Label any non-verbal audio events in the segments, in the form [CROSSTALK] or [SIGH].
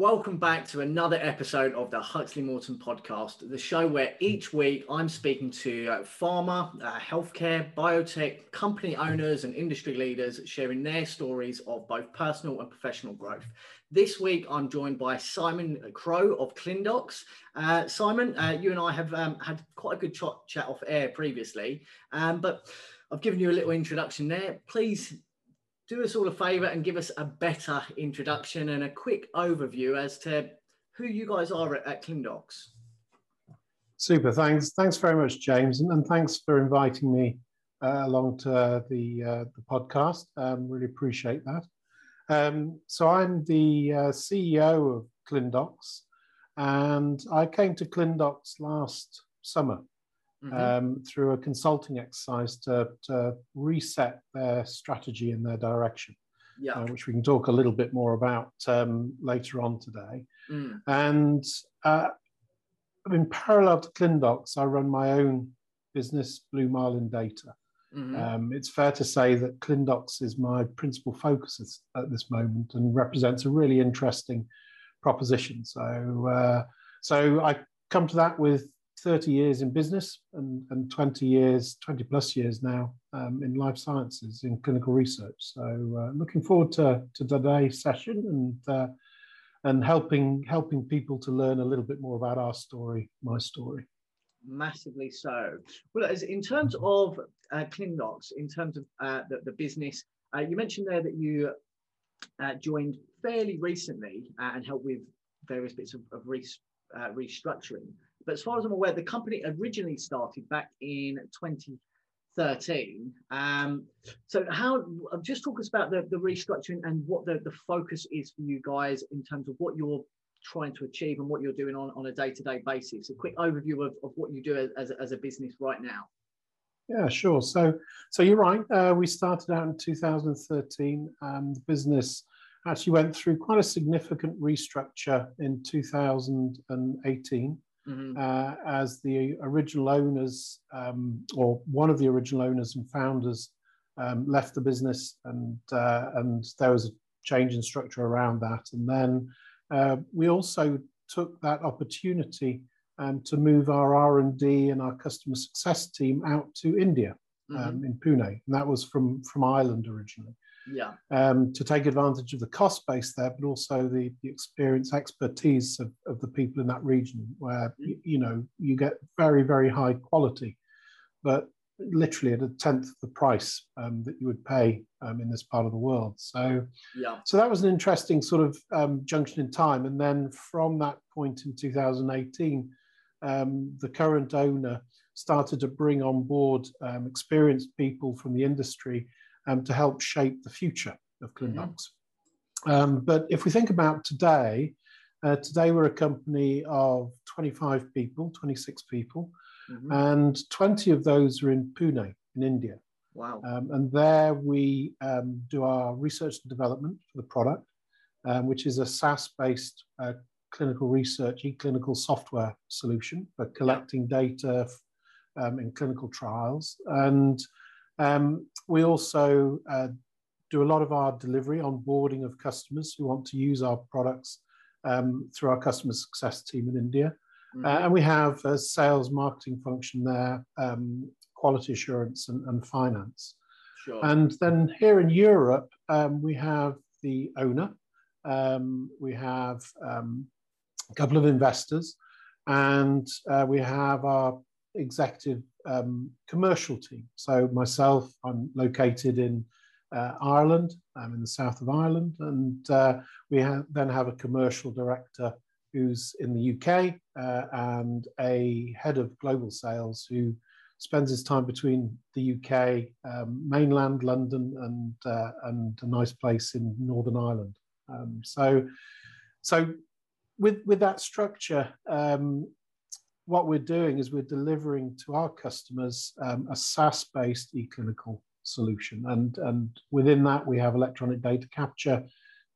Welcome back to another episode of the Huxley Morton podcast, the show where each week I'm speaking to uh, pharma, uh, healthcare, biotech, company owners, and industry leaders sharing their stories of both personal and professional growth. This week I'm joined by Simon Crowe of Clindox. Uh, Simon, uh, you and I have um, had quite a good ch- chat off air previously, um, but I've given you a little introduction there. Please do us all a favor and give us a better introduction and a quick overview as to who you guys are at, at Clindox. Super, thanks. Thanks very much, James, and, and thanks for inviting me uh, along to uh, the uh, the podcast. Um, really appreciate that. Um, so I'm the uh, CEO of Clindox, and I came to Clindox last summer mm-hmm. um, through a consulting exercise to, to, reset their strategy and their direction, yeah. uh, which we can talk a little bit more about um, later on today. Mm. And uh, in parallel to Clindox, I run my own business, Blue Marlin Data. Mm-hmm. Um, it's fair to say that Clindox is my principal focus at this moment and represents a really interesting proposition. So, uh, so I come to that with 30 years in business and, and 20 years, 20 plus years now um, in life sciences in clinical research. So uh, looking forward to, to today's session and uh, and helping helping people to learn a little bit more about our story, my story. Massively so. Well, as in terms of uh, in terms of uh, the, the business, uh, you mentioned there that you uh, joined fairly recently uh, and helped with various bits of, of re- restructuring. But as far as I'm aware, the company originally started back in 2013. Um, so how, just talk us about the, the restructuring and what the, the focus is for you guys in terms of what you're trying to achieve and what you're doing on, on a day-to-day basis. A quick overview of, of what you do as, as a business right now. Yeah, sure. So, so you're right. Uh, we started out in 2013. Um, the business actually went through quite a significant restructure in 2018 mm-hmm. uh, as the original owners, um, or one of the original owners and founders, um, left the business, and uh, and there was a change in structure around that. And then uh, we also took that opportunity um, to move our R and D and our customer success team out to India mm-hmm. Um, in Pune, and that was from from Ireland originally yeah. um, to take advantage of the cost base there, but also the, the experience, expertise of, of the people in that region, where mm. you, you know you get very, very high quality, but literally at a tenth of the price um, that you would pay um, in this part of the world. So, yeah. So that was an interesting sort of um, junction in time, and then from that point in 2018, um, the current owner started to bring on board um, experienced people from the industry um, to help shape the future of Clindox. Mm-hmm. Um, but if we think about today, uh, today we're a company of 25 people, 26 people, mm-hmm. and 20 of those are in Pune, in India. Wow. Um, and there we um, do our research and development for the product, um, which is a SaaS based uh, clinical research, e clinical software solution for collecting data um, in clinical trials. And um, we also uh, do a lot of our delivery onboarding of customers who want to use our products um, through our customer success team in India. Mm-hmm. Uh, and we have a sales marketing function there, um, quality assurance and, and finance. Sure. And then here in Europe, um, we have the owner, um, we have um, a couple of investors, and uh, we have our executive um, commercial team. So myself, I'm located in uh, Ireland. I'm in the south of Ireland, and uh, we ha- then have a commercial director who's in the UK uh, and a head of global sales who spends his time between the UK, um, mainland London, and uh, and a nice place in Northern Ireland. Um, so, so with with that structure, um, what we're doing is we're delivering to our customers um, a SaaS-based e-clinical solution, and and within that we have electronic data capture,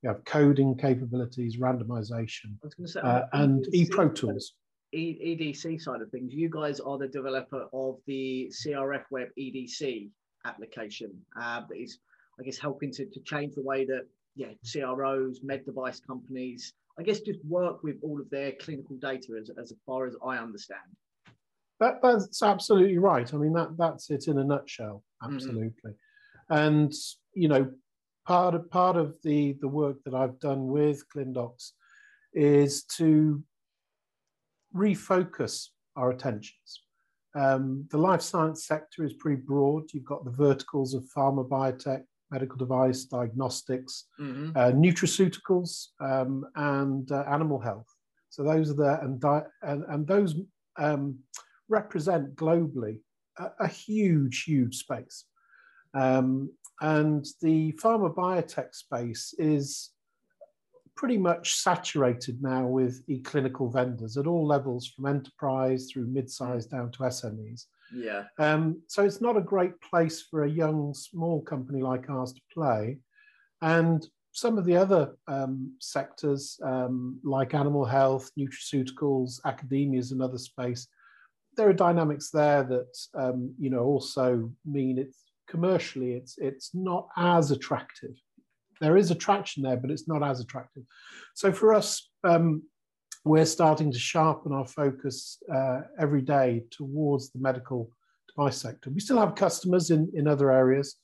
we have coding capabilities, randomization, say, uh, and ePro tools. EDC side of things, you guys are the developer of the CRF Web EDC application uh, that is, I guess, helping to, to change the way that yeah, CROs, med device companies, I guess just work with all of their clinical data as, as far as I understand. That, that's absolutely right. I mean, that, that's it in a nutshell. Mm-hmm. Absolutely. Mm-hmm. And, you know, part of, part of the, the work that I've done with Clindox is to refocus our attentions. Um, the life science sector is pretty broad. You've got the verticals of pharma, biotech, medical device, diagnostics, mm-hmm. uh, nutraceuticals, um, and uh, animal health. So those are the and di- and, and those um, represent globally a, a, huge, huge space. Um, and the pharma biotech space is pretty much saturated now with e-clinical vendors at all levels, from enterprise through mid-size down to SMEs. Yeah. Um, so it's not a great place for a young, small company like ours to play. And some of the other um, sectors, um, like animal health, nutraceuticals, academia is another space. There are dynamics there that um, you know also mean it's commercially it's it's not as attractive there is attraction there, but it's not as attractive. So for us, um, we're starting to sharpen our focus uh, every day towards the medical device sector. We still have customers in, in other areas,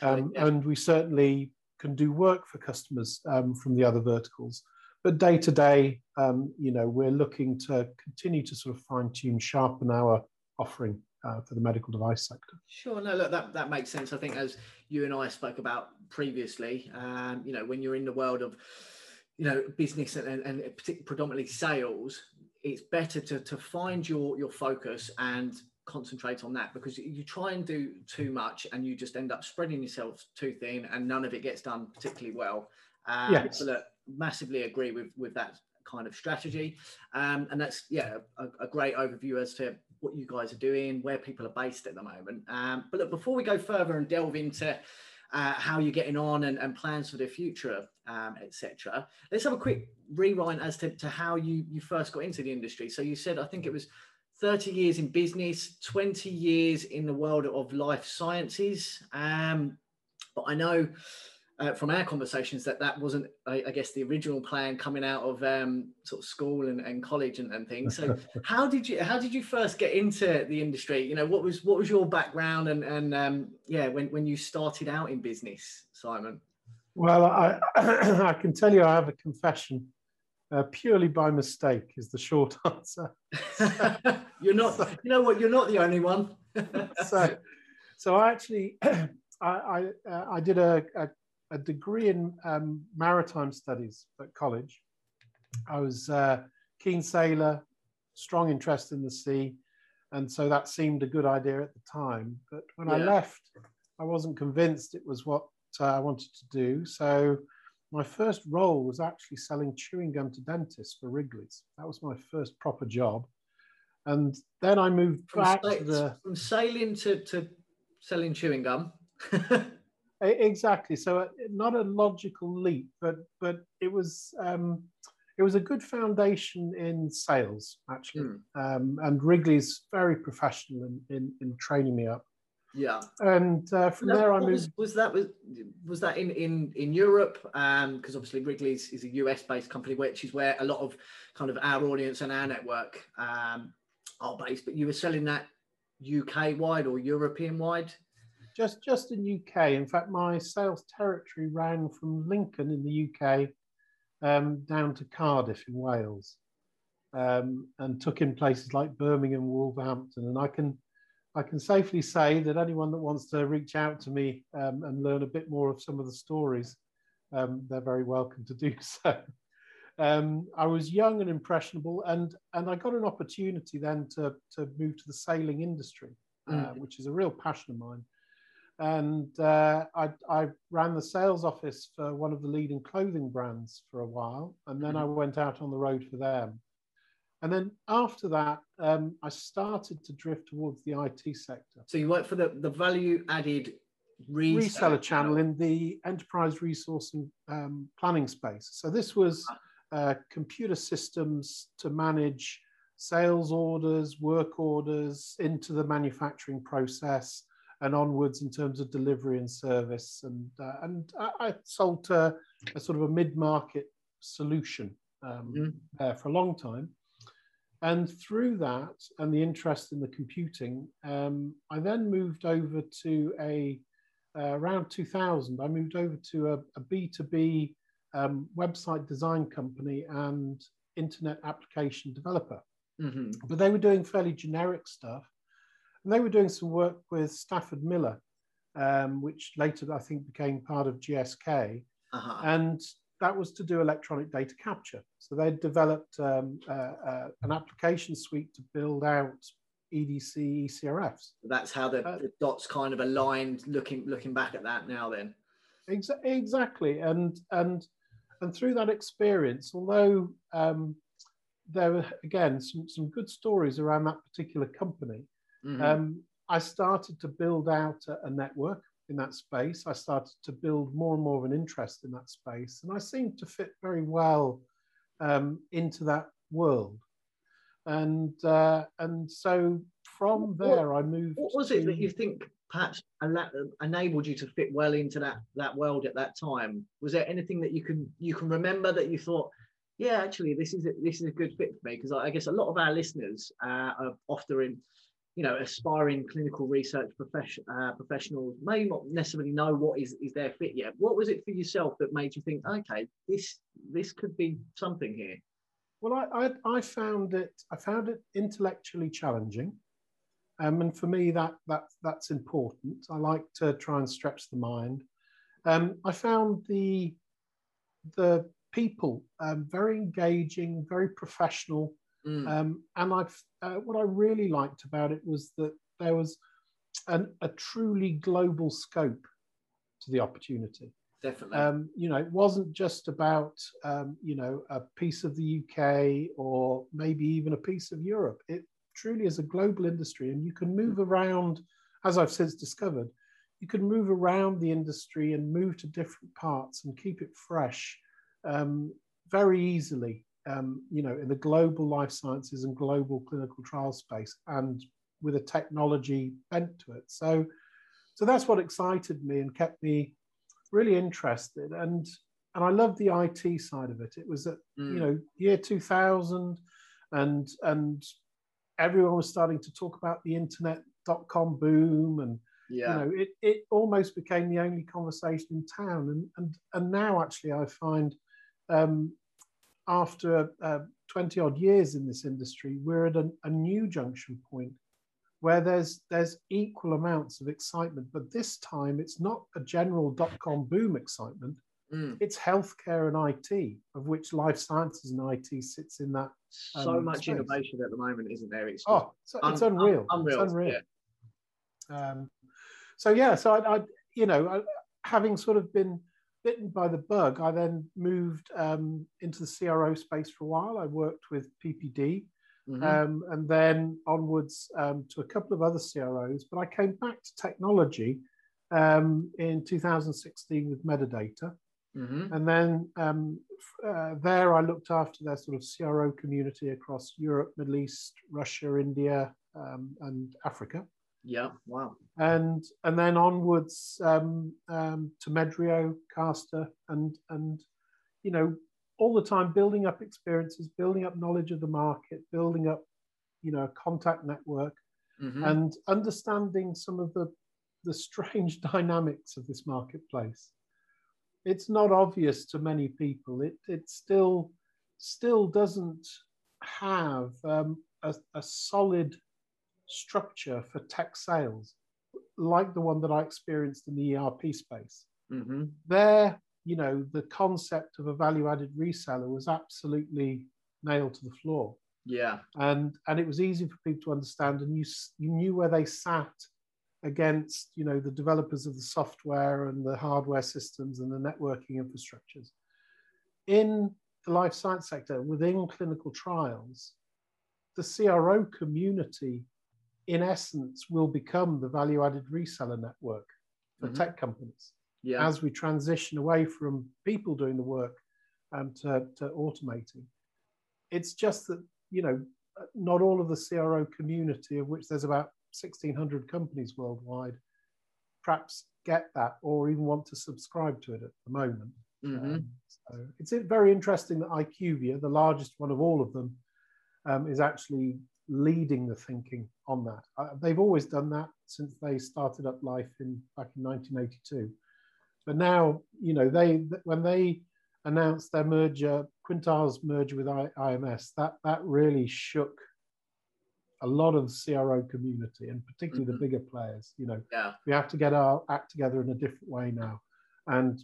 um, yeah. and we certainly can do work for customers um, from the other verticals. But day to day, um, you know, we're looking to continue to sort of fine tune, sharpen our offering uh, for the medical device sector. Sure, no, look, that, that makes sense. I think as you and I spoke about previously, um, you know, when you're in the world of, you know, business and, and, and predominantly sales, it's better to, to find your, your focus and concentrate on that because you try and do too much and you just end up spreading yourself too thin and none of it gets done particularly well. Um, yes. look, massively agree with, with that kind of strategy. Um, and that's, yeah, a, a great overview as to what you guys are doing, where people are based at the moment. Um, but look, before we go further and delve into uh, how you're getting on and, and plans for the future, um, etc., let's have a quick rewind as to, to how you you first got into the industry. So you said I think it was 30 years in business, 20 years in the world of life sciences. Um, but I know uh, from our conversations that that wasn't, I, I, guess, the original plan coming out of um, sort of school and, and college and, and, things. So, [LAUGHS] how did you how did you first get into the industry? You know, what was what was your background and and um, yeah, when when you started out in business, Simon? Well, I [CLEARS THROAT] I can tell you, I have a confession. Uh, purely by mistake is the short [LAUGHS] answer. [LAUGHS] you're not. So, you know what? You're not the only one. [LAUGHS] so, so I actually, [CLEARS THROAT] I I, uh, I did a, a a degree in um, maritime studies at college. I was a keen sailor, strong interest in the sea, and so that seemed a good idea at the time. But when yeah. I left, I wasn't convinced it was what uh, I wanted to do. So my first role was actually selling chewing gum to dentists for Wrigley's. That was my first proper job. And then I moved from back to the from sailing to, to selling chewing gum. [LAUGHS] Exactly. So uh, not a logical leap, but but it was um, it was a good foundation in sales actually. Mm. Um, and Wrigley's very professional in, in, in training me up. Yeah. And uh, from there, I moved. Was, was, that was was that in in in Europe? Because um, obviously Wrigley's is a US based company, which is where a lot of kind of our audience and our network um, are based. But you were selling that UK wide or European wide just just in UK. In fact, my sales territory ran from Lincoln in the UK um, down to Cardiff in Wales, um, and took in places like Birmingham, Wolverhampton. And I can I can safely say that anyone that wants to reach out to me um, and learn a bit more of some of the stories, um, they're very welcome to do [LAUGHS] so. Um, I was young and impressionable, and and I got an opportunity then to to move to the sailing industry, uh, mm. which is a real passion of mine and uh, I, I, ran the sales office for one of the leading clothing brands for a while, and then I mm-hmm. went out on the road for them. And then after that, um, I started to drift towards the IT sector. So you worked for the, the value added reseller, reseller channel in the enterprise resource and um, planning space. So this was ah. uh, computer systems to manage sales orders, work orders into the manufacturing process and onwards in terms of delivery and service. And uh, and I, I sold a sort of a mid-market solution um, mm-hmm. for a long time. And through that and the interest in the computing, um, I then moved over to a uh, around 2000. I moved over to a a B2B um, website design company and internet application developer. Mm-hmm. But they were doing fairly generic stuff. And they were doing some work with Stafford Miller, um, which later I think became part of GSK. Uh-huh. And that was to do electronic data capture. So they developed um, uh, uh, an application suite to build out EDC ECRFs. That's how the, uh, the, dots kind of aligned. Looking looking back at that now, then. Exa- exactly, and and and through that experience, although um, there were again some, some good stories around that particular company, mm-hmm. um, I started to build out a, a, network in that space. I started to build more and more of an interest in that space, and I seemed to fit very well um, into that world. And uh, and so from there, what, I moved. What was to, it that you think perhaps enabled you to fit well into that that world at that time? Was there anything that you can you can remember that you thought, yeah, actually, this is a, this is a good fit for me? Because I guess a lot of our listeners uh, are often, you know, aspiring clinical research profession, uh, professionals may not necessarily know what is is their fit yet. What was it for yourself that made you think, okay, this this could be something here? Well, I, I, I found it I found it intellectually challenging. Um, and for me, that, that, that's important. I like to try and stretch the mind. Um, I found the, the people um, very engaging, very professional. Mm. Um, and I've, uh, what I really liked about it was that there was an, a truly global scope to the opportunity. Definitely. Um, you know, it wasn't just about, um, you know, a piece of the UK or maybe even a piece of Europe. It truly is a global industry and you can move around, as I've since discovered, you can move around the industry and move to different parts and keep it fresh um, very easily, um, you know, in the global life sciences and global clinical trial space and with a technology bent to it. So, so that's what excited me and kept me really interested. And and I love the IT side of it. It was at mm. you know year 2000 and and everyone was starting to talk about the internet dot com boom and yeah. you know it, it almost became the only conversation in town and and, and now actually i find um, after uh, 20 odd years in this industry we're at a, a new junction point where there's there's equal amounts of excitement but this time it's not a general dot com boom excitement Mm. It's healthcare and IT, of which life sciences and IT sits in that. Um, so much space. innovation at the moment, isn't there? It's oh, it's, un- it's unreal. Un- unreal. It's unreal. Yeah. Um, so yeah, so I, I you know, I, having sort of been bitten by the bug, I then moved um, into the CRO space for a while. I worked with PPD. Mm-hmm. Um, and then onwards um, to a couple of other CROs. But I came back to technology um, in 2016 with Medidata. Mm-hmm. And then um, uh, there, I looked after their sort of CRO community across Europe, Middle East, Russia, India, um, and Africa. Yeah, wow. And and then onwards um, um, to Medrio, Castor, and and you know all the time building up experiences, building up knowledge of the market, building up you know a contact network, mm-hmm. and understanding some of the the strange [LAUGHS] dynamics of this marketplace it's not obvious to many people. It, it still, still doesn't have um, a, a solid structure for tech sales like the one that I experienced in the ERP space. Mm-hmm. There, you know, the concept of a value-added reseller was absolutely nailed to the floor. Yeah, and and it was easy for people to understand, and you you knew where they sat against you know the developers of the software and the hardware systems and the networking infrastructures in the life science sector within clinical trials the cro community in essence will become the value added reseller network for mm-hmm. tech companies yeah. as we transition away from people doing the work and to, to automating it's just that you know not all of the cro community of which there's about 1,600 companies worldwide perhaps get that or even want to subscribe to it at the moment. Mm-hmm. Um, so it's very interesting that IQVIA, the largest one of all of them, um, is actually leading the thinking on that. Uh, they've always done that since they started up life in back in 1982. But now, you know, they when they announced their merger, Quintiles merger with I, IMS, that that really shook a lot of the CRO community and particularly mm-hmm. the bigger players. You know, yeah. we have to get our act together in a different way now and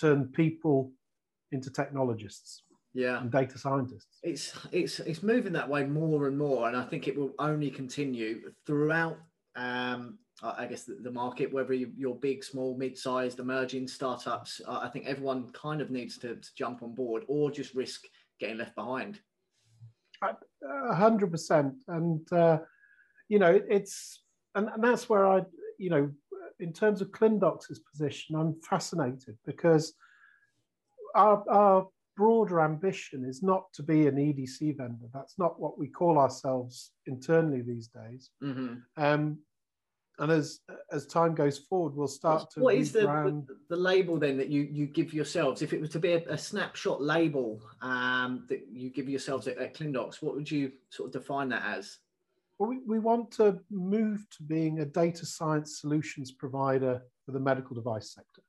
turn people into technologists yeah. and data scientists. It's it's it's moving that way more and more and i think it will only continue throughout um i guess the, the market whether you, are big small mid-sized emerging startups uh, i think everyone kind of needs to, to, jump on board or just risk getting left behind. A hundred percent and uh, you know it's and, and that's where i you know in terms of clindox's position i'm fascinated because our, our broader ambition is not to be an EDC vendor. That's not what we call ourselves internally these days. Mm-hmm. Um, and as as time goes forward, we'll start to. What is the, the, the label then that you you give yourselves? If it was to be a, a snapshot label um, that you give yourselves at, at Clindox, what would you sort of define that as? Well, we, we want to move to being a data science solutions provider for the medical device sector.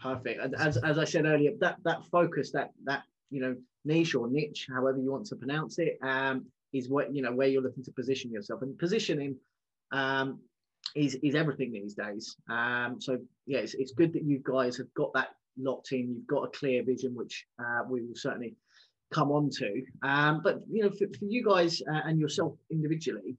Perfect. As, as I said earlier, that that focus, that that you know niche or niche, however you want to pronounce it, um, is what you know where you're looking to position yourself. And positioning um, is is everything these days. Um, so yeah, it's, it's good that you guys have got that locked in. You've got a clear vision, which uh, we will certainly come on to. Um, but you know, for, for you guys uh, and yourself individually,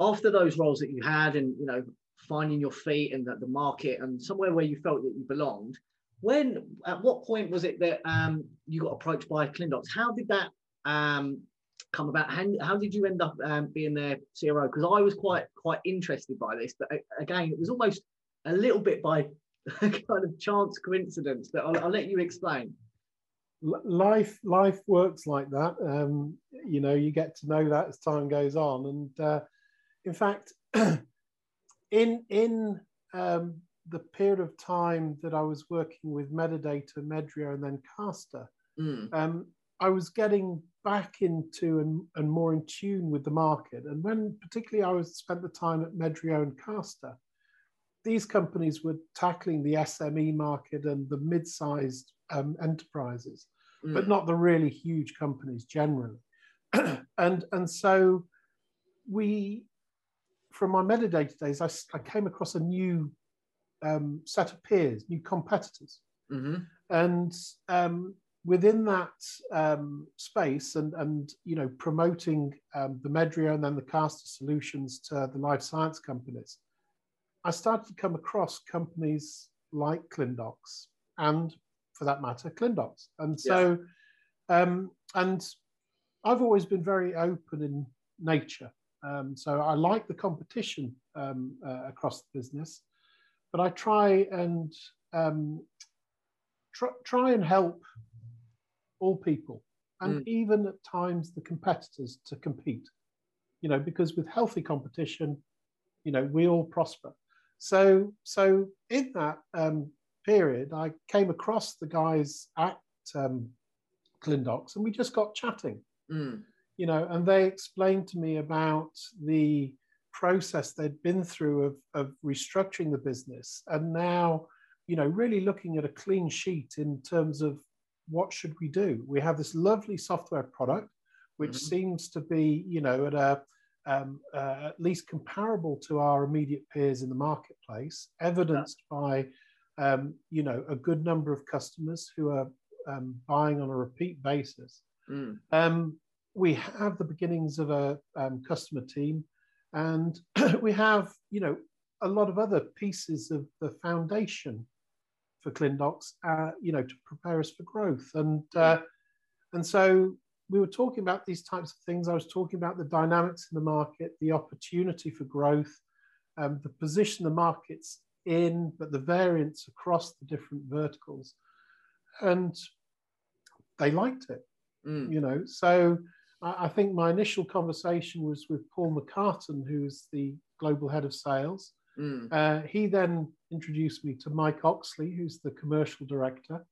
after those roles that you had, and you know, finding your feet in the, the market and somewhere where you felt that you belonged. When at what point was it that um, you got approached by Clindox? How did that um, come about? How, how did you end up um, being their CRO? Because I was quite quite interested by this, but again, it was almost a little bit by [LAUGHS] kind of chance coincidence. But I'll, I'll let you explain life life works like that um, you know you get to know that as time goes on and uh, in fact [CLEARS THROAT] in in um, the period of time that I was working with Medidata, Medrio, and then Castor, mm. um, I was getting back into and, and more in tune with the market. And when particularly I was spent the time at Medrio and Castor, these companies were tackling the SME market and the mid-sized um, enterprises, mm. but not the really huge companies generally. [CLEARS THROAT] and and so we from my Medidata days, I, I came across a new um, set of peers, new competitors. Mm-hmm. And um, within that um, space and, and, you know, promoting um, the Medrio and then the Castor solutions to the life science companies, I started to come across companies like Clindox and, for that matter, Clindox. And so, yeah. Um, and I've always been very open in nature. Um, so I like the competition um, uh, across the business, but I try and um, tr try and help all people, and mm. even at times the competitors to compete. You know, because with healthy competition, you know, we all prosper. So, so in that um, period, I came across the guys at um, Clindox, and we just got chatting. Mm you know, and they explained to me about the process they'd been through of, of restructuring the business and now, you know, really looking at a clean sheet in terms of what should we do. We have this lovely software product, which mm-hmm. seems to be, you know, at a um, uh, at least comparable to our immediate peers in the marketplace, evidenced yeah. by, um, you know, a good number of customers who are um, buying on a repeat basis. Mm. We have the beginnings of a um, customer team, and [CLEARS THROAT] we have, you know, a lot of other pieces of the foundation for Clindox, uh, you know, to prepare us for growth. And uh, and so we were talking about these types of things. I was talking about the dynamics in the market, the opportunity for growth, um, the position the market's in, but the variance across the different verticals, and they liked it. Mm. You know, so I think my initial conversation was with Paul McCartan, who's the global head of sales. Mm. Uh, he then introduced me to Mike Oxley, who's the commercial director.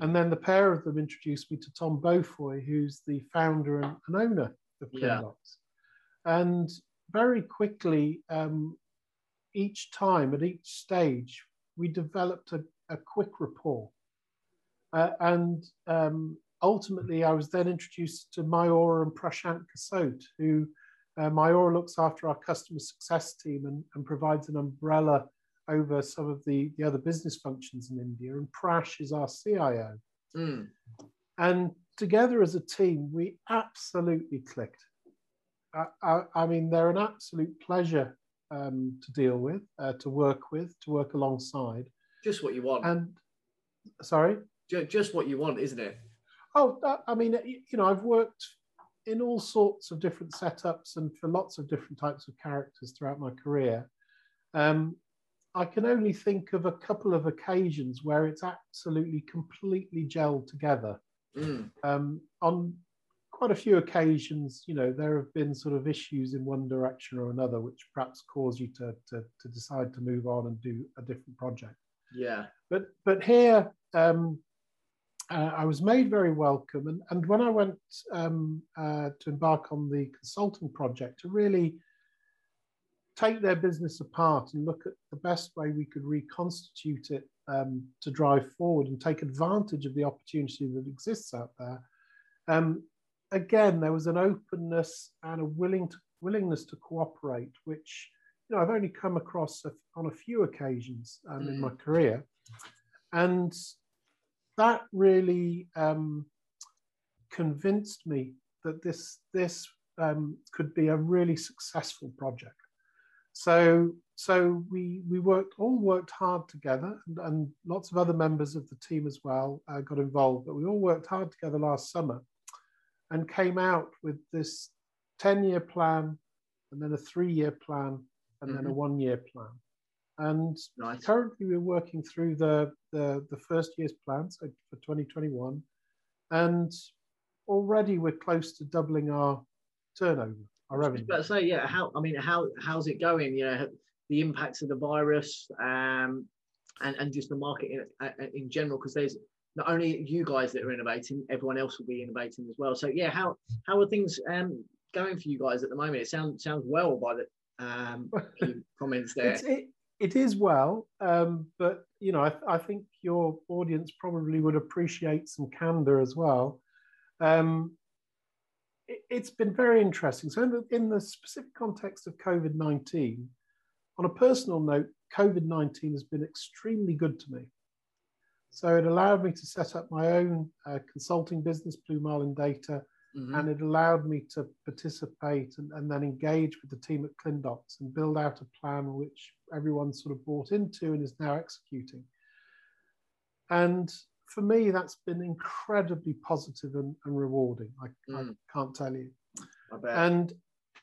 And then the pair of them introduced me to Tom Beaufoy, who's the founder and, and owner of Clindox. Yeah. And very quickly, um, each time at each stage, we developed a, a quick rapport. Uh, and um, ultimately, I was then introduced to Mayura and Prashant Kasot, who uh, Mayura looks after our customer success team and, and provides an umbrella over some of the, the other business functions in India. And Prash is our CIO. Mm. And together as a team, we absolutely clicked. I, I, I mean, they're an absolute pleasure um, to deal with, uh, to work with, to work alongside. Just what you want. And sorry, just what you want, isn't it? Oh, I mean, you know, I've worked in all sorts of different setups and for lots of different types of characters throughout my career. Um, I can only think of a couple of occasions where it's absolutely completely gelled together. Mm. Um, on quite a few occasions, you know, there have been sort of issues in one direction or another, which perhaps cause you to, to, to decide to move on and do a different project. Yeah. But but here, um, uh, I was made very welcome, and and when I went um, uh, to embark on the consulting project to really take their business apart and look at the best way we could reconstitute it um, to drive forward and take advantage of the opportunity that exists out there. Um, again, there was an openness and a willing to, willingness to cooperate, which you know I've only come across on a few occasions mm. in my mm. career, and that really um, convinced me that this this um, could be a really successful project. So so we we worked all worked hard together, and, and lots of other members of the team as well uh, got involved. But we all worked hard together last summer, and came out with this ten year plan, and then a three year plan, and mm-hmm. then a mm-hmm. one year plan. And nice. currently, we're working through the, the the first year's plan, so for 2021, and already we're close to doubling our turnover our revenue. But say, yeah, how I mean, how how's it going? You know, the impacts of the virus, um, and and just the market in, uh, uh, in general, because there's not only you guys that are innovating, everyone else will be innovating as well. So yeah, how how are things um, going for you guys at the moment? It sounds sounds well by the um, [LAUGHS] comments there. It, it is well, um, but you know, I, I, think your audience probably would appreciate some candor as well. Um, it's been very interesting. So, in the, in the specific context of COVID 19, on a personal note, COVID 19 has been extremely good to me. So, it allowed me to set up my own uh, consulting business, Blue Marlin Data, mm-hmm. and it allowed me to participate and, and then engage with the team at Clindox and build out a plan which everyone sort of bought into and is now executing. And for me, that's been incredibly positive and, and rewarding. I, mm. I, can't tell you. And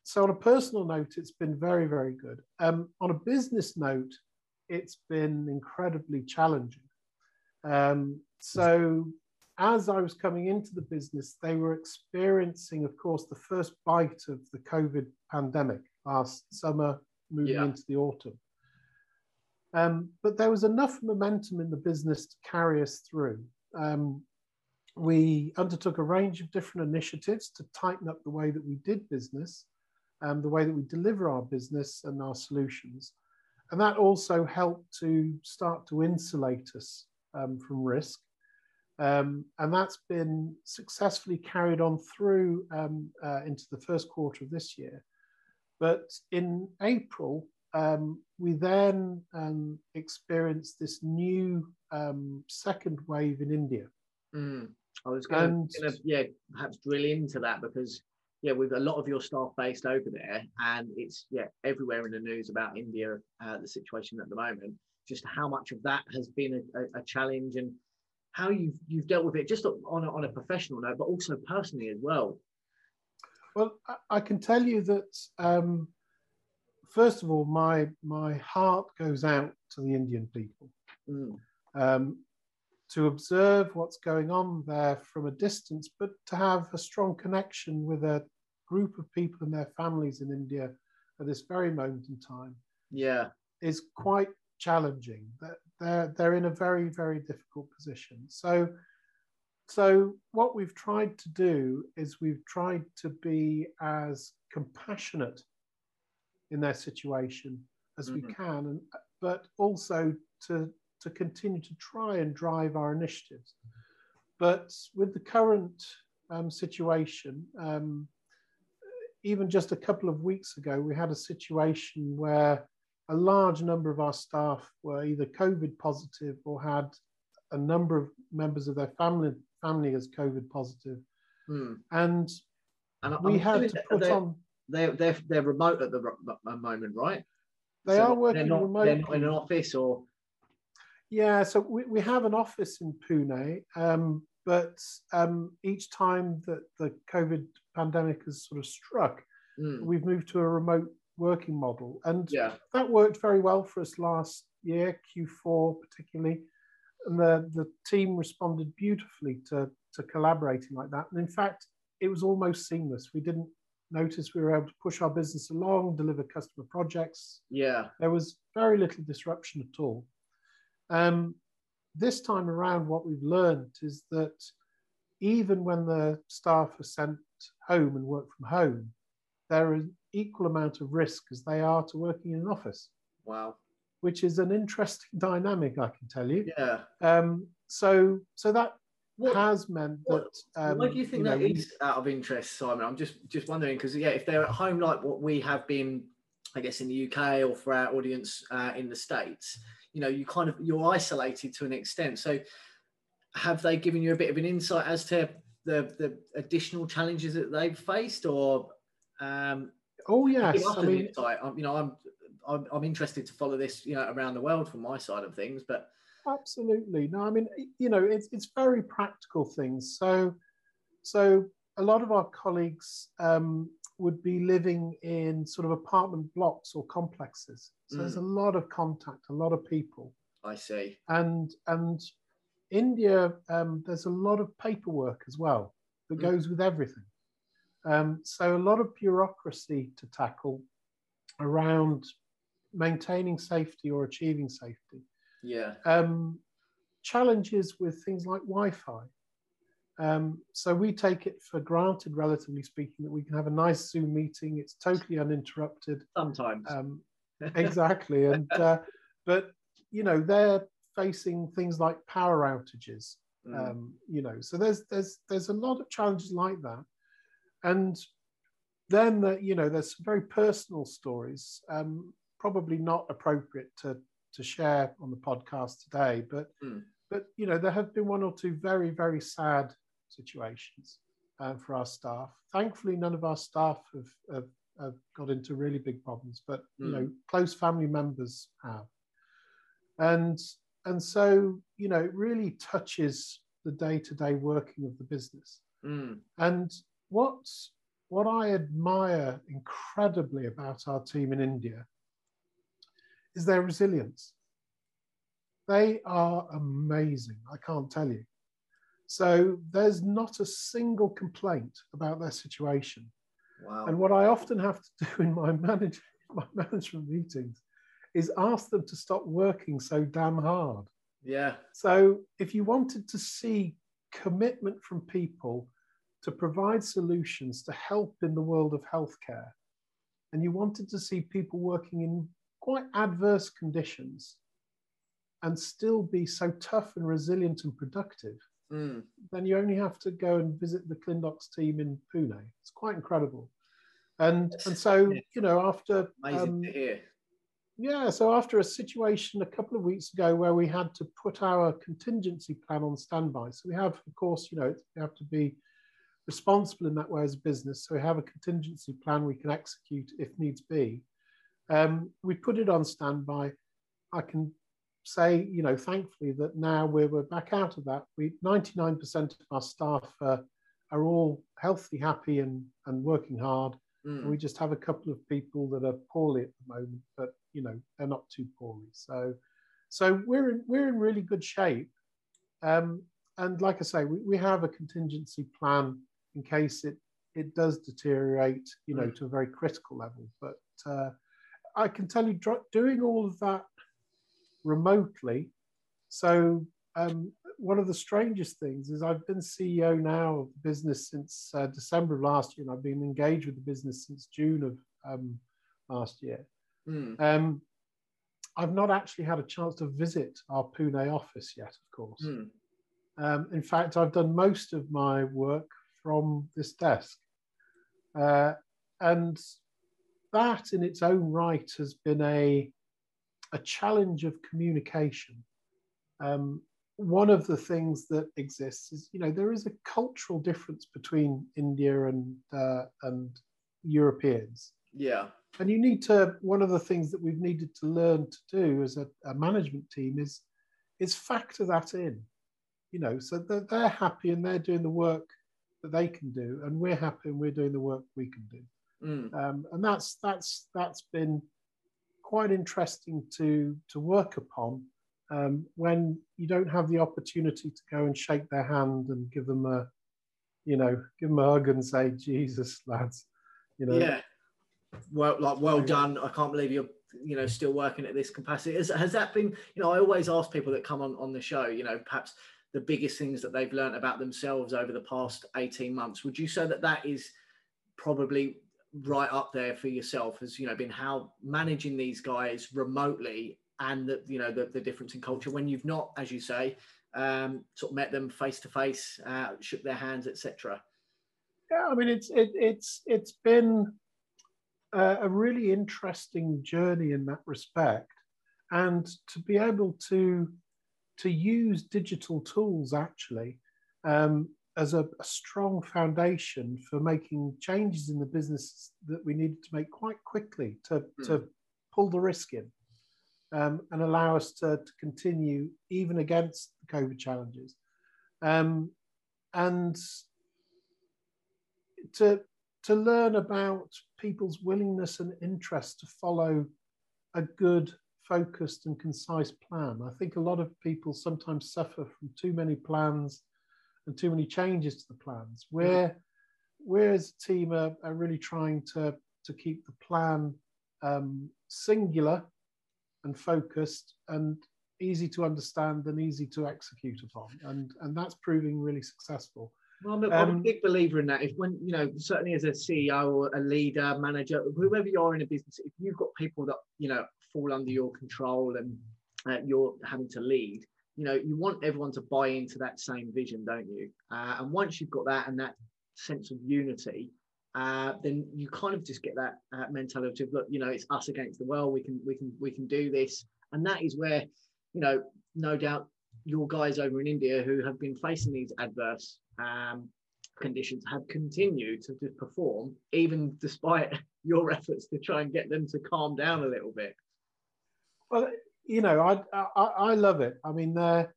so, on a personal note, it's been very, very good. Um, on a business note, it's been incredibly challenging. Um, so, as I was coming into the business, they were experiencing, of course, the first bite of the COVID pandemic last summer, moving yeah. into the autumn. Um, but there was enough momentum in the business to carry us through. Um, we undertook a range of different initiatives to tighten up the way that we did business, um, the way that we deliver our business and our solutions. And that also helped to start to insulate us um, from risk. Um, and that's been successfully carried on through um, uh, into the first quarter of this year. But in April, um, we then um, experienced this new um, second wave in India. Mm. I was going to, yeah, perhaps drill into that because, yeah, with a lot of your staff based over there, and it's yeah everywhere in the news about India, uh, the situation at the moment. Just how much of that has been a, a, challenge, and how you've you've dealt with it, just on a, on a professional note, but also personally as well. Well, I, I can tell you that um, first of all, my my heart goes out to the Indian people mm. um, to observe what's going on there from a distance, but to have a strong connection with a group of people and their families in India at this very moment in time. Yeah, is quite challenging. They're, they're in a very, very difficult position. So, so what we've tried to do is we've tried to be as compassionate in their situation as mm-hmm. we can, and, but also to, to continue to try and drive our initiatives. But with the current um, situation, um, even just a couple of weeks ago, we had a situation where a large number of our staff were either COVID positive or had a number of members of their family family as COVID positive. Hmm. And, and we I'm had to put they're, on. They're, they're, they're remote at the moment, right? They so are working not, remotely. They're not in an office or. Yeah, so we, we have an office in Pune, um, but um, each time that the COVID pandemic has sort of struck, mm. we've moved to a remote working model. And yeah. that worked very well for us last year, Q4 particularly. And the, the team responded beautifully to, to collaborating like that. And in fact, it was almost seamless. We didn't notice we were able to push our business along, deliver customer projects. Yeah. There was very little disruption at all. Um, this time around, what we've learned is that even when the staff are sent home and work from home, there is equal amount of risk as they are to working in an office. Wow. Which is an interesting dynamic, I can tell you. Yeah. Um, so, so that what, has meant that. Um, why do you think you know, that is out of interest, Simon? I'm just just wondering because yeah, if they're at home like what we have been, I guess in the UK or for our audience uh, in the states, you know, you kind of you're isolated to an extent. So, have they given you a bit of an insight as to the the additional challenges that they've faced, or um, oh yes, I mean, insight, you know, I'm, I'm I'm interested to follow this, you know, around the world from my side of things, but absolutely no, I mean, you know, it's it's very practical things. So, so a lot of our colleagues um, would be living in sort of apartment blocks or complexes. So mm. there's a lot of contact, a lot of people. I see. And and India, um, there's a lot of paperwork as well that mm. goes with everything. Um, so a lot of bureaucracy to tackle around maintaining safety or achieving safety. Yeah. Um, challenges with things like Wi-Fi. Um, so we take it for granted, relatively speaking, that we can have a nice Zoom meeting. It's totally uninterrupted. Sometimes. Um, [LAUGHS] exactly, and uh, but you know they're facing things like power outages. Mm. Um, you know, so there's there's there's a lot of challenges like that and then uh, you know there's some very personal stories um, probably not appropriate to to share on the podcast today but mm. but you know there have been one or two very very sad situations uh, for our staff thankfully none of our staff have, have, have got into really big problems but mm. you know hmm. close family members have and and so you know it really touches the day-to-day working of the business mm. and what what I admire incredibly about our team in India is their resilience. They are amazing, I can't tell you. So there's not a single complaint about their situation. Wow. And what I often have to do in my, manage, [LAUGHS] my management meetings is ask them to stop working so damn hard. Yeah. So if you wanted to see commitment from people to provide solutions to help in the world of healthcare, and you wanted to see people working in quite adverse conditions and still be so tough and resilient and productive, mm. then you only have to go and visit the Clindox team in Pune. It's quite incredible. And, and so, you know, after. Amazing um, to hear. Yeah, so after a situation a couple of weeks ago where we had to put our contingency plan on standby. So we have, of course, you know, we have to be responsible in that way as a business. So we have a contingency plan we can execute if needs be. Um, we put it on standby. I can say, you know, thankfully that now we're, we're back out of that. We 99% of our staff uh, are all healthy, happy, and, and working hard. Mm. we just have a couple of people that are poorly at the moment, but you know they're not too poorly. So, so we're in, we're in really good shape. Um, and like I say, we, we have a contingency plan in case it it does deteriorate, you know, mm. to a very critical level. But uh, I can tell you, doing all of that remotely. So um, one of the strangest things is I've been CEO now of the business since uh, December of last year, and I've been engaged with the business since June of um, last year. Mm. Um, I've not actually had a chance to visit our Pune office yet, of course. Mm. Um, in fact, I've done most of my work from this desk. Uh, and that in its own right has been a, a challenge of communication. Um, one of the things that exists is, you know, there is a cultural difference between India and uh, and Europeans. Yeah. And you need to. One of the things that we've needed to learn to do as a, a management team is is factor that in. You know, so that they're happy and they're doing the work that they can do, and we're happy and we're doing the work we can do. Mm. Um, and that's that's that's been quite interesting to to work upon um, when you don't have the opportunity to go and shake their hand and give them a, you know, give them a hug and say, "Jesus, lads," you know. Yeah. Well, like, well done. I can't believe you're, you know, still working at this capacity. Has, has that been, you know, I always ask people that come on on the show, you know, perhaps the biggest things that they've learned about themselves over the past 18 months. Would you say that that is probably right up there for yourself as you know been how managing these guys remotely and the you know the, the difference in culture when you've not as you say um, sort of met them face to face shook their hands etc yeah i mean it's it, it's it's been a, a really interesting journey in that respect and to be able to to use digital tools actually um, as a, a, strong foundation for making changes in the business that we needed to make quite quickly to, mm. to pull the risk in um, and allow us to, to, continue even against the COVID challenges. Um, and to, to learn about people's willingness and interest to follow a good, focused, and concise plan. I think a lot of people sometimes suffer from too many plans and too many changes to the plans. We're, we're as a team are, are really trying to, to keep the plan um, singular and focused and easy to understand and easy to execute upon. And, and that's proving really successful. Well, I'm a, um, I'm a um, big believer in that. If when you know, certainly as a CEO or a leader, manager, whoever you are in a business, if you've got people that you know fall under your control and uh, you're having to lead, you know, you want everyone to buy into that same vision, don't you? Uh, and once you've got that and that sense of unity, uh, then you kind of just get that uh, mentality of look, you know, it's us against the world. We can, we can, we can do this, and that is where, you know, no doubt your guys over in India who have been facing these adverse um, conditions have continued to, to perform, even despite [LAUGHS] your efforts to try and get them to calm down a little bit. Well, you know, I, I, I love it. I mean, uh,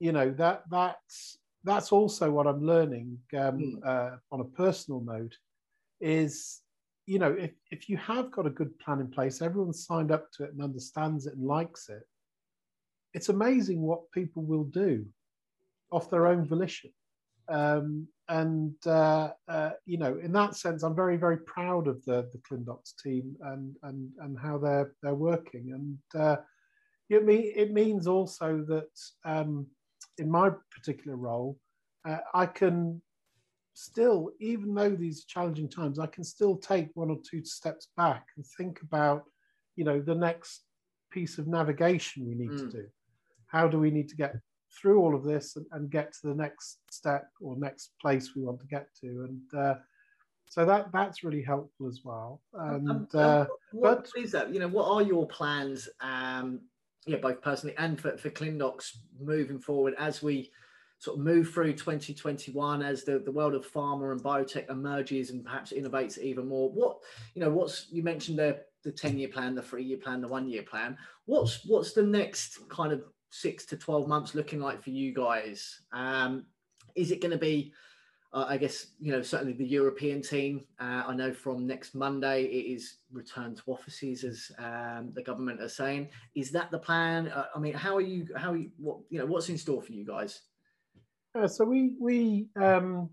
you know that that's that's also what I'm learning um, mm. uh, on a personal note is you know if, if you have got a good plan in place everyone's signed up to it and understands it and likes it it's amazing what people will do off their own volition um, and uh, uh, you know in that sense i'm very very proud of the the clindox team and and and how they're they're working and uh, it, mean, it means also that um, in my particular role uh, i can still, even though these challenging times, I can still take one or two steps back and think about, you know, the next piece of navigation we need mm. to do. How do we need to get through all of this and, and, get to the next step or next place we want to get to? And uh, so that that's really helpful as well. And um, uh, what, but is that? You know, what are your plans? Um, yeah, both personally and for for Clindox moving forward as we sort of move through 2021 as the, the world of pharma and biotech emerges and perhaps innovates even more what you know what's you mentioned the the 10 year plan the three year plan the one year plan what's what's the next kind of six to 12 months looking like for you guys um, is it going to be uh, I guess you know certainly the European team. Uh, I know from next Monday it is return to offices, as um, the government are saying. Is that the plan? Uh, I mean, how are you? How are you, what you know? What's in store for you guys? So we we um,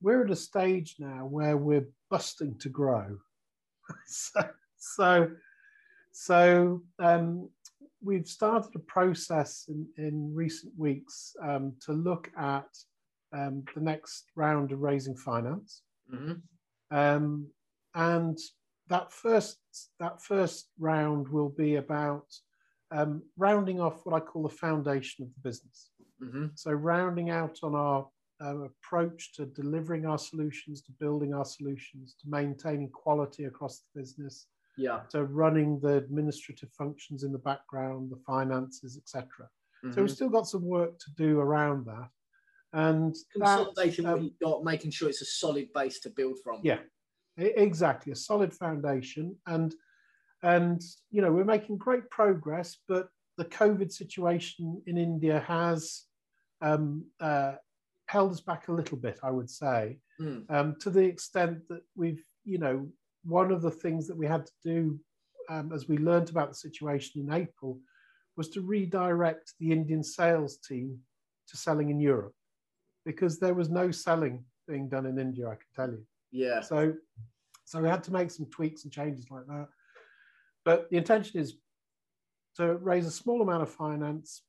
we're at a stage now where we're busting to grow. [LAUGHS] so, so So um, we've started a process in, in recent weeks um, to look at um, the next round of raising finance. Mm-hmm. Um, and that first that first round will be about um, rounding off what I call the foundation of the business. Mm-hmm. So rounding out on our uh, approach to delivering our solutions, to building our solutions, to maintaining quality across the business, yeah, to running the administrative functions in the background, the finances, etc. Mm-hmm. So we've still got some work to do around that. And consolidating that, um, you've got, making sure it's a solid base to build from. Yeah, exactly, a solid foundation. And and you know we're making great progress, but the COVID situation in India has um, uh, held us back a little bit, I would say, mm. um, to the extent that we've, you know, one of the things that we had to do um, as we learned about the situation in April was to redirect the Indian sales team to selling in Europe because there was no selling being done in India, I can tell you. Yeah. So, so we had to make some tweaks and changes like that. But the intention is to raise a small amount of finance,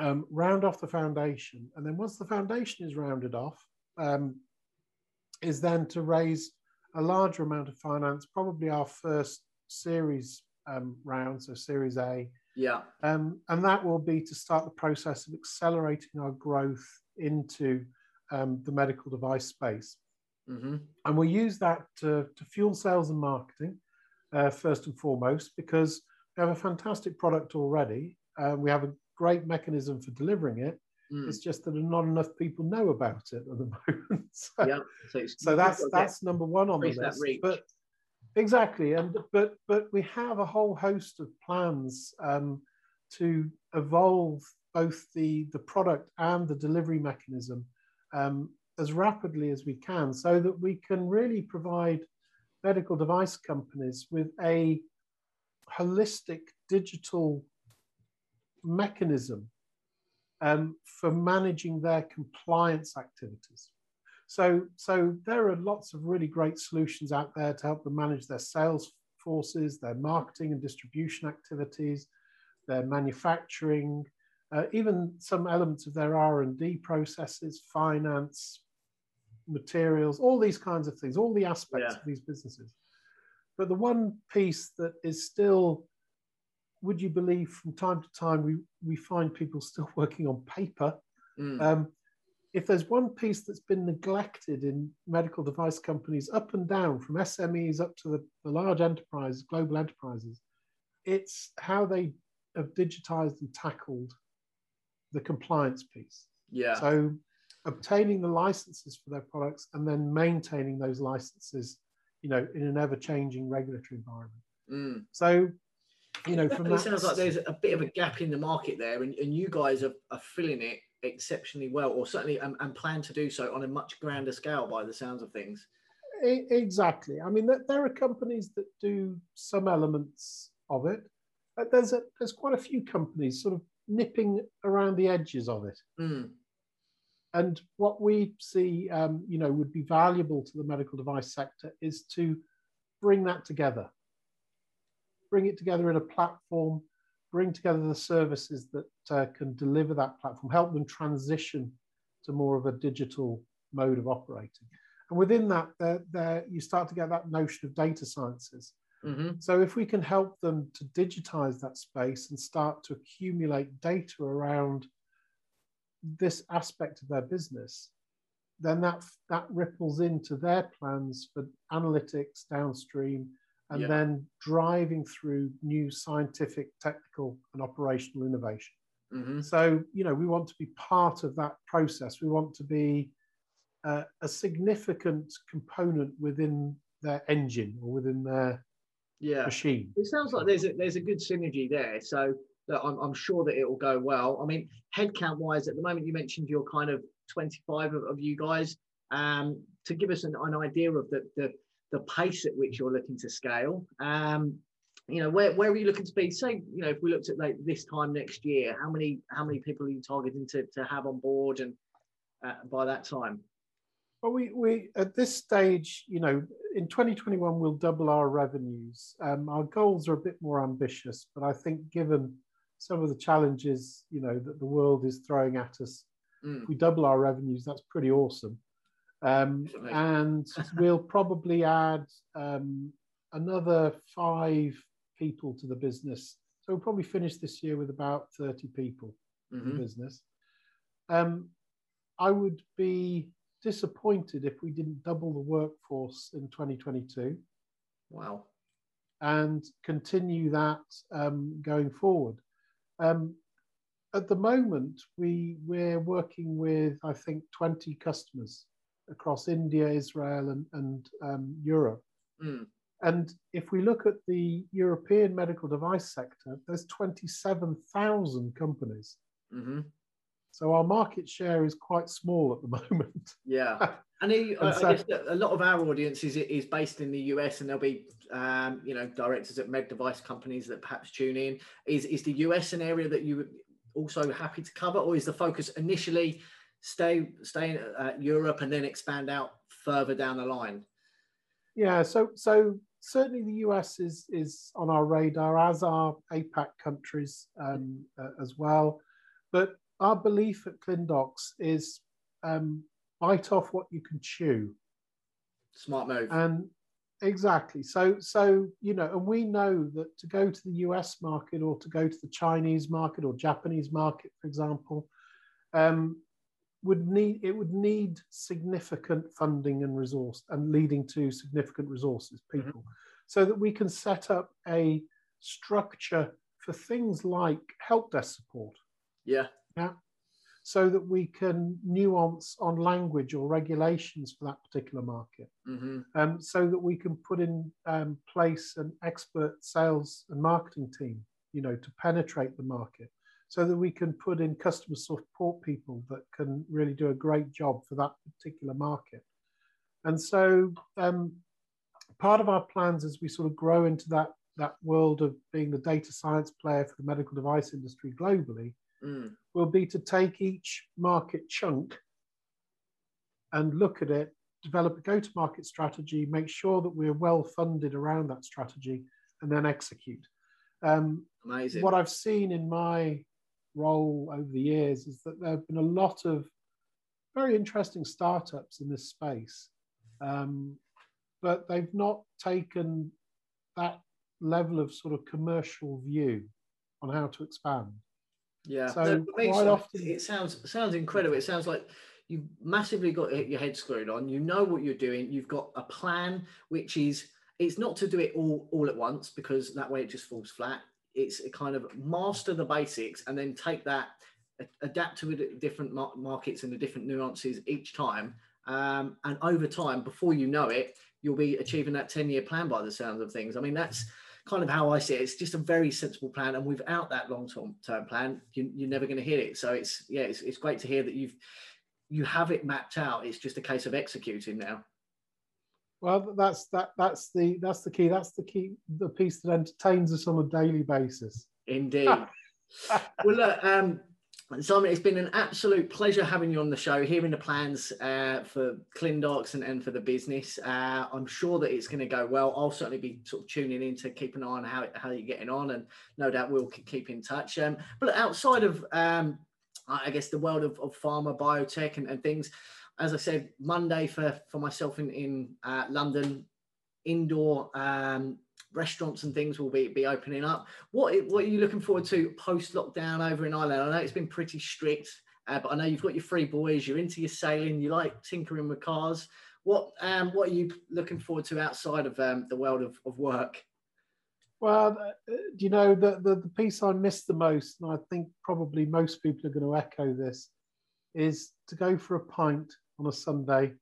um, round off the foundation, and then once the foundation is rounded off, um, is then to raise a larger amount of finance, probably our first series um, round, so Series A. Yeah. Um, and that will be to start the process of accelerating our growth into um, the medical device space. Mm-hmm. And we'll use that to, to fuel sales and marketing, uh, first and foremost, because we have a fantastic product already. Uh, we have a great mechanism for delivering it. Mm. It's just that not enough people know about it at the [LAUGHS] moment. so, yeah, so, so that's that's number one on the list. But exactly, and but but we have a whole host of plans um, to evolve both the the product and the delivery mechanism um, as rapidly as we can, so that we can really provide medical device companies with a holistic digital mechanism um, for managing their compliance activities. So, so there are lots of really great solutions out there to help them manage their sales forces, their marketing and distribution activities, their manufacturing, uh, even some elements of their R&D processes, finance, materials, all these kinds of things, all the aspects yeah. of these businesses. But the one piece that is still, would you believe, from time to time, we, we find people still [LAUGHS] working on paper. Mm. Um, if there's one piece that's been neglected in medical device companies up and down, from SMEs up to the, the large enterprises, global enterprises, it's how they have digitized and tackled the compliance piece. Yeah. So obtaining the licenses for their products and then maintaining those licenses you know, in an ever-changing regulatory environment. Mm. So, you know, from that, sounds like there's a bit of a gap in the market there, and, and you guys are, are filling it exceptionally well, or certainly and, and plan to do so on a much grander scale by the sounds of things. Exactly. I mean, there are companies that do some elements of it. But there's a there's quite a few companies sort of nipping around the edges of it. Mm. And what we see, um, you know, would be valuable to the medical device sector is to bring that together, bring it together in a platform, bring together the services that uh, can deliver that platform, help them transition to more of a digital mode of operating. And within that, there, there you start to get that notion of data sciences. Mm-hmm. So if we can help them to digitize that space and start to accumulate data around this aspect of their business, then that that ripples into their plans for analytics downstream, and yeah. then driving through new scientific, technical, and operational innovation. Mm-hmm. So you know we want to be part of that process. We want to be uh, a significant component within their engine or within their yeah. machine. It sounds like there's a, there's a good synergy there. So that I'm, I'm sure that it will go well. I mean, headcount wise, at the moment, you mentioned you're kind of 25 of, of you guys. Um, to give us an, an idea of the, the, the pace at which you're looking to scale, um, you know, where, where are you looking to be? Say, you know, if we looked at like this time next year, how many how many people are you targeting to, to have on board and uh, by that time? Well, we, we at this stage, you know, in 2021 we'll double our revenues. Um, our goals are a bit more ambitious, but I think given some of the challenges, you know, that the world is throwing at us, mm. if we double our revenues, that's pretty awesome. Um, and we'll probably add um, another five people to the business. So we'll probably finish this year with about 30 people mm-hmm. in the mm-hmm. business. Um, I would be disappointed if we didn't double the workforce in 2022. Wow. And continue that um, going forward. Um, at the moment, we, we're working with, I think, 20 customers across India, Israel, and, and um, Europe. Mm. And if we look at the European medical device sector, there's 27,000 companies. Mm-hmm. So our market share is quite small at the [LAUGHS] moment. Yeah. [LAUGHS] And, he, and so, I guess a lot of our audience is, is based in the US, and there'll be, um, you know, directors at med device companies that perhaps tune in. Is is the US an area that you would also happy to cover, or is the focus initially stay stay at Europe and then expand out further down the line? Yeah. So so certainly the US is is on our radar, as are APAC countries um, uh, as well. But our belief at Clindox is um, bite off what you can chew. Smart move. And exactly. So, so you know, and we know that to go to the US market or to go to the Chinese market or Japanese market, for example, um, would need it would need significant funding and resource and leading to significant resources, mm-hmm. people, mm-hmm. so that we can set up a structure for things like help desk support. Yeah. Yeah. So that we can nuance on language or regulations for that particular market. Mm-hmm. Um, so that we can put in um, place an expert sales and marketing team, you know, to penetrate the market. So that we can put in customer support people that can really do a great job for that particular market. And so um, part of our plans as we sort of grow into that that world of being the data science player for the medical device industry globally mm. will be to take each market chunk and look at it, develop a go to market strategy, make sure that we're well funded around that strategy, and then execute. Um, Amazing. What I've seen in my role over the years is that there have been a lot of very interesting startups in this space, um, but they've not taken that level of sort of commercial view on how to expand. Yeah. So quite often it sounds sounds incredible. It sounds like you've massively got your head screwed on. You know what you're doing. You've got a plan, which is it's not to do it all all at once because that way it just falls flat. It's a kind of master the basics and then take that, adapt to the different markets and the different nuances each time. Um, and over time, before you know it, you'll be achieving that 10 year plan by the sounds of things. I mean, that's kind of how I see it. It's just a very sensible plan, and without that long term plan, you, are never going to hit it. So it's yeah, it's, it's great to hear that you've you have it mapped out. It's just a case of executing now. Well, that's that that's the that's the key. That's the key. The piece that entertains us on a daily basis. Indeed. [LAUGHS] well, look, um, Simon, it's been an absolute pleasure having you on the show, hearing the plans uh, for Clindox and, and for the business. Uh, I'm sure that it's going to go well. I'll certainly be sort of tuning in to keep an eye on how, how you're getting on, and no doubt we'll keep in touch. Um, but outside of, um, I guess, the world of, of pharma, biotech, and, and, things, as I said, Monday for, for myself in, in uh, London, indoor um, restaurants and things will be, be opening up. What, what are you looking forward to post lockdown over in Ireland? I know it's been pretty strict, uh, but I know you've got your three boys, you're into your sailing, you like tinkering with cars. What, um, what are you looking forward to outside of um, the world of, of work? Well, uh, you know, the, the, the piece I miss the most, and I think probably most people are going to echo this, is to go for a pint on a Sunday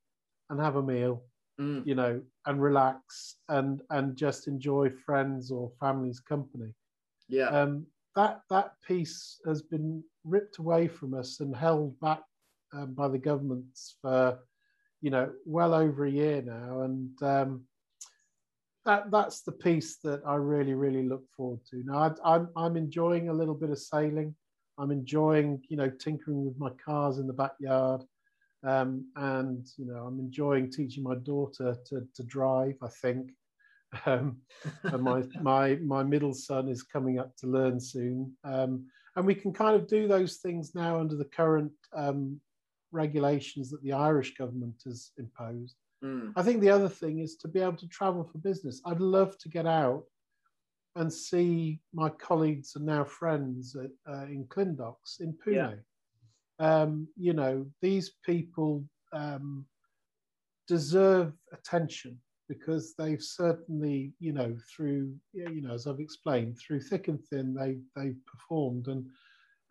and have a meal mm. you know, and relax and and just enjoy friends or family's company. Yeah. Um, that that piece has been ripped away from us and held back um, by the governments for, you know, well over a year now, and um, that that's the piece that I really really look forward to. Now I, I'm I'm enjoying a little bit of sailing. I'm enjoying, you know, tinkering with my cars in the backyard. Um, and you know, I'm enjoying teaching my daughter to, to drive. I think, um, [LAUGHS] and my my my middle son is coming up to learn soon. Um, and we can kind of do those things now under the current um, regulations that the Irish government has imposed. Mm. I think the other thing is to be able to travel for business. I'd love to get out and see my colleagues and now friends at, uh, in Clindox in Pune. Yeah. Um, you know, these people um, deserve attention because they've certainly, you know, through, you know, as I've explained, through thick and thin, they they've performed, and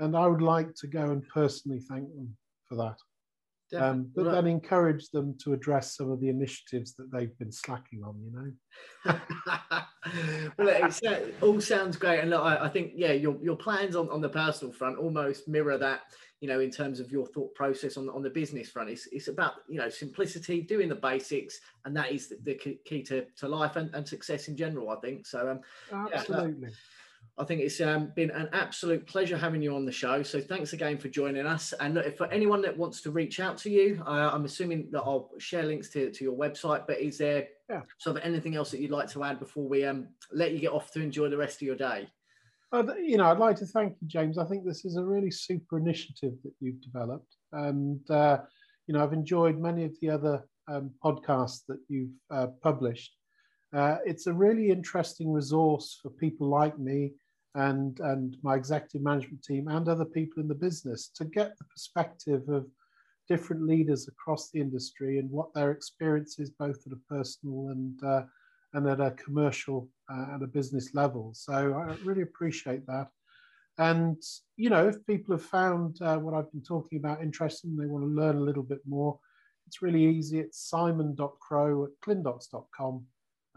and I would like to go and personally thank them for that. Um, but right. then encourage them to address some of the initiatives that they've been slacking on, you know. [LAUGHS] well, it all sounds great, and look, I, I, think yeah, your your plans on, on the personal front almost mirror that. You know, in terms of your thought process on on the business front, it's it's about you know simplicity, doing the basics, and that is the, the key to, to life and, and success in general. I think so. Um, Absolutely. Yeah, I think it's um, been an absolute pleasure having you on the show. So thanks again for joining us. And look, for anyone that wants to reach out to you, uh, I'm assuming that I'll share links to, to your website. But is there yeah. sort of anything else that you'd like to add before we um, let you get off to enjoy the rest of your day? Uh, you know, I'd like to thank you, James. I think this is a really super initiative that you've developed, and uh, you know, I've enjoyed many of the other um, podcasts that you've uh, published. Uh, it's a really interesting resource for people like me and, and my executive management team and other people in the business to get the perspective of different leaders across the industry and what their experience is both at a personal and uh, and at a commercial uh, and a business level. So I really appreciate that. And you know, if people have found uh, what I've been talking about interesting, they want to learn a little bit more, it's really easy. It's simon.crowe at clindox.com.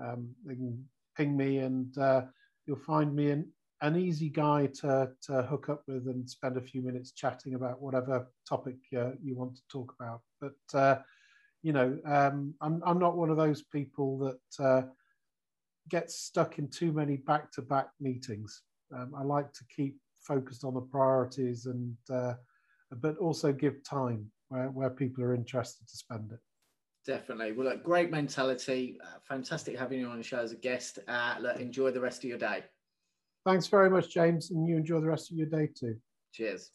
Um, they can ping me and uh, you'll find me in an easy guy to, to hook up with and spend a few minutes chatting about whatever topic uh, you want to talk about. But, uh, you know, um, I'm, I'm not one of those people that uh, gets stuck in too many back to back meetings. Um, I like to keep focused on the priorities and, uh, but also give time where, where people are interested to spend it. Definitely. Well, look, great mentality. Uh, fantastic having you on the show as a guest. Uh, look, enjoy the rest of your day. Thanks very much, James, and you enjoy the rest of your day too. Cheers.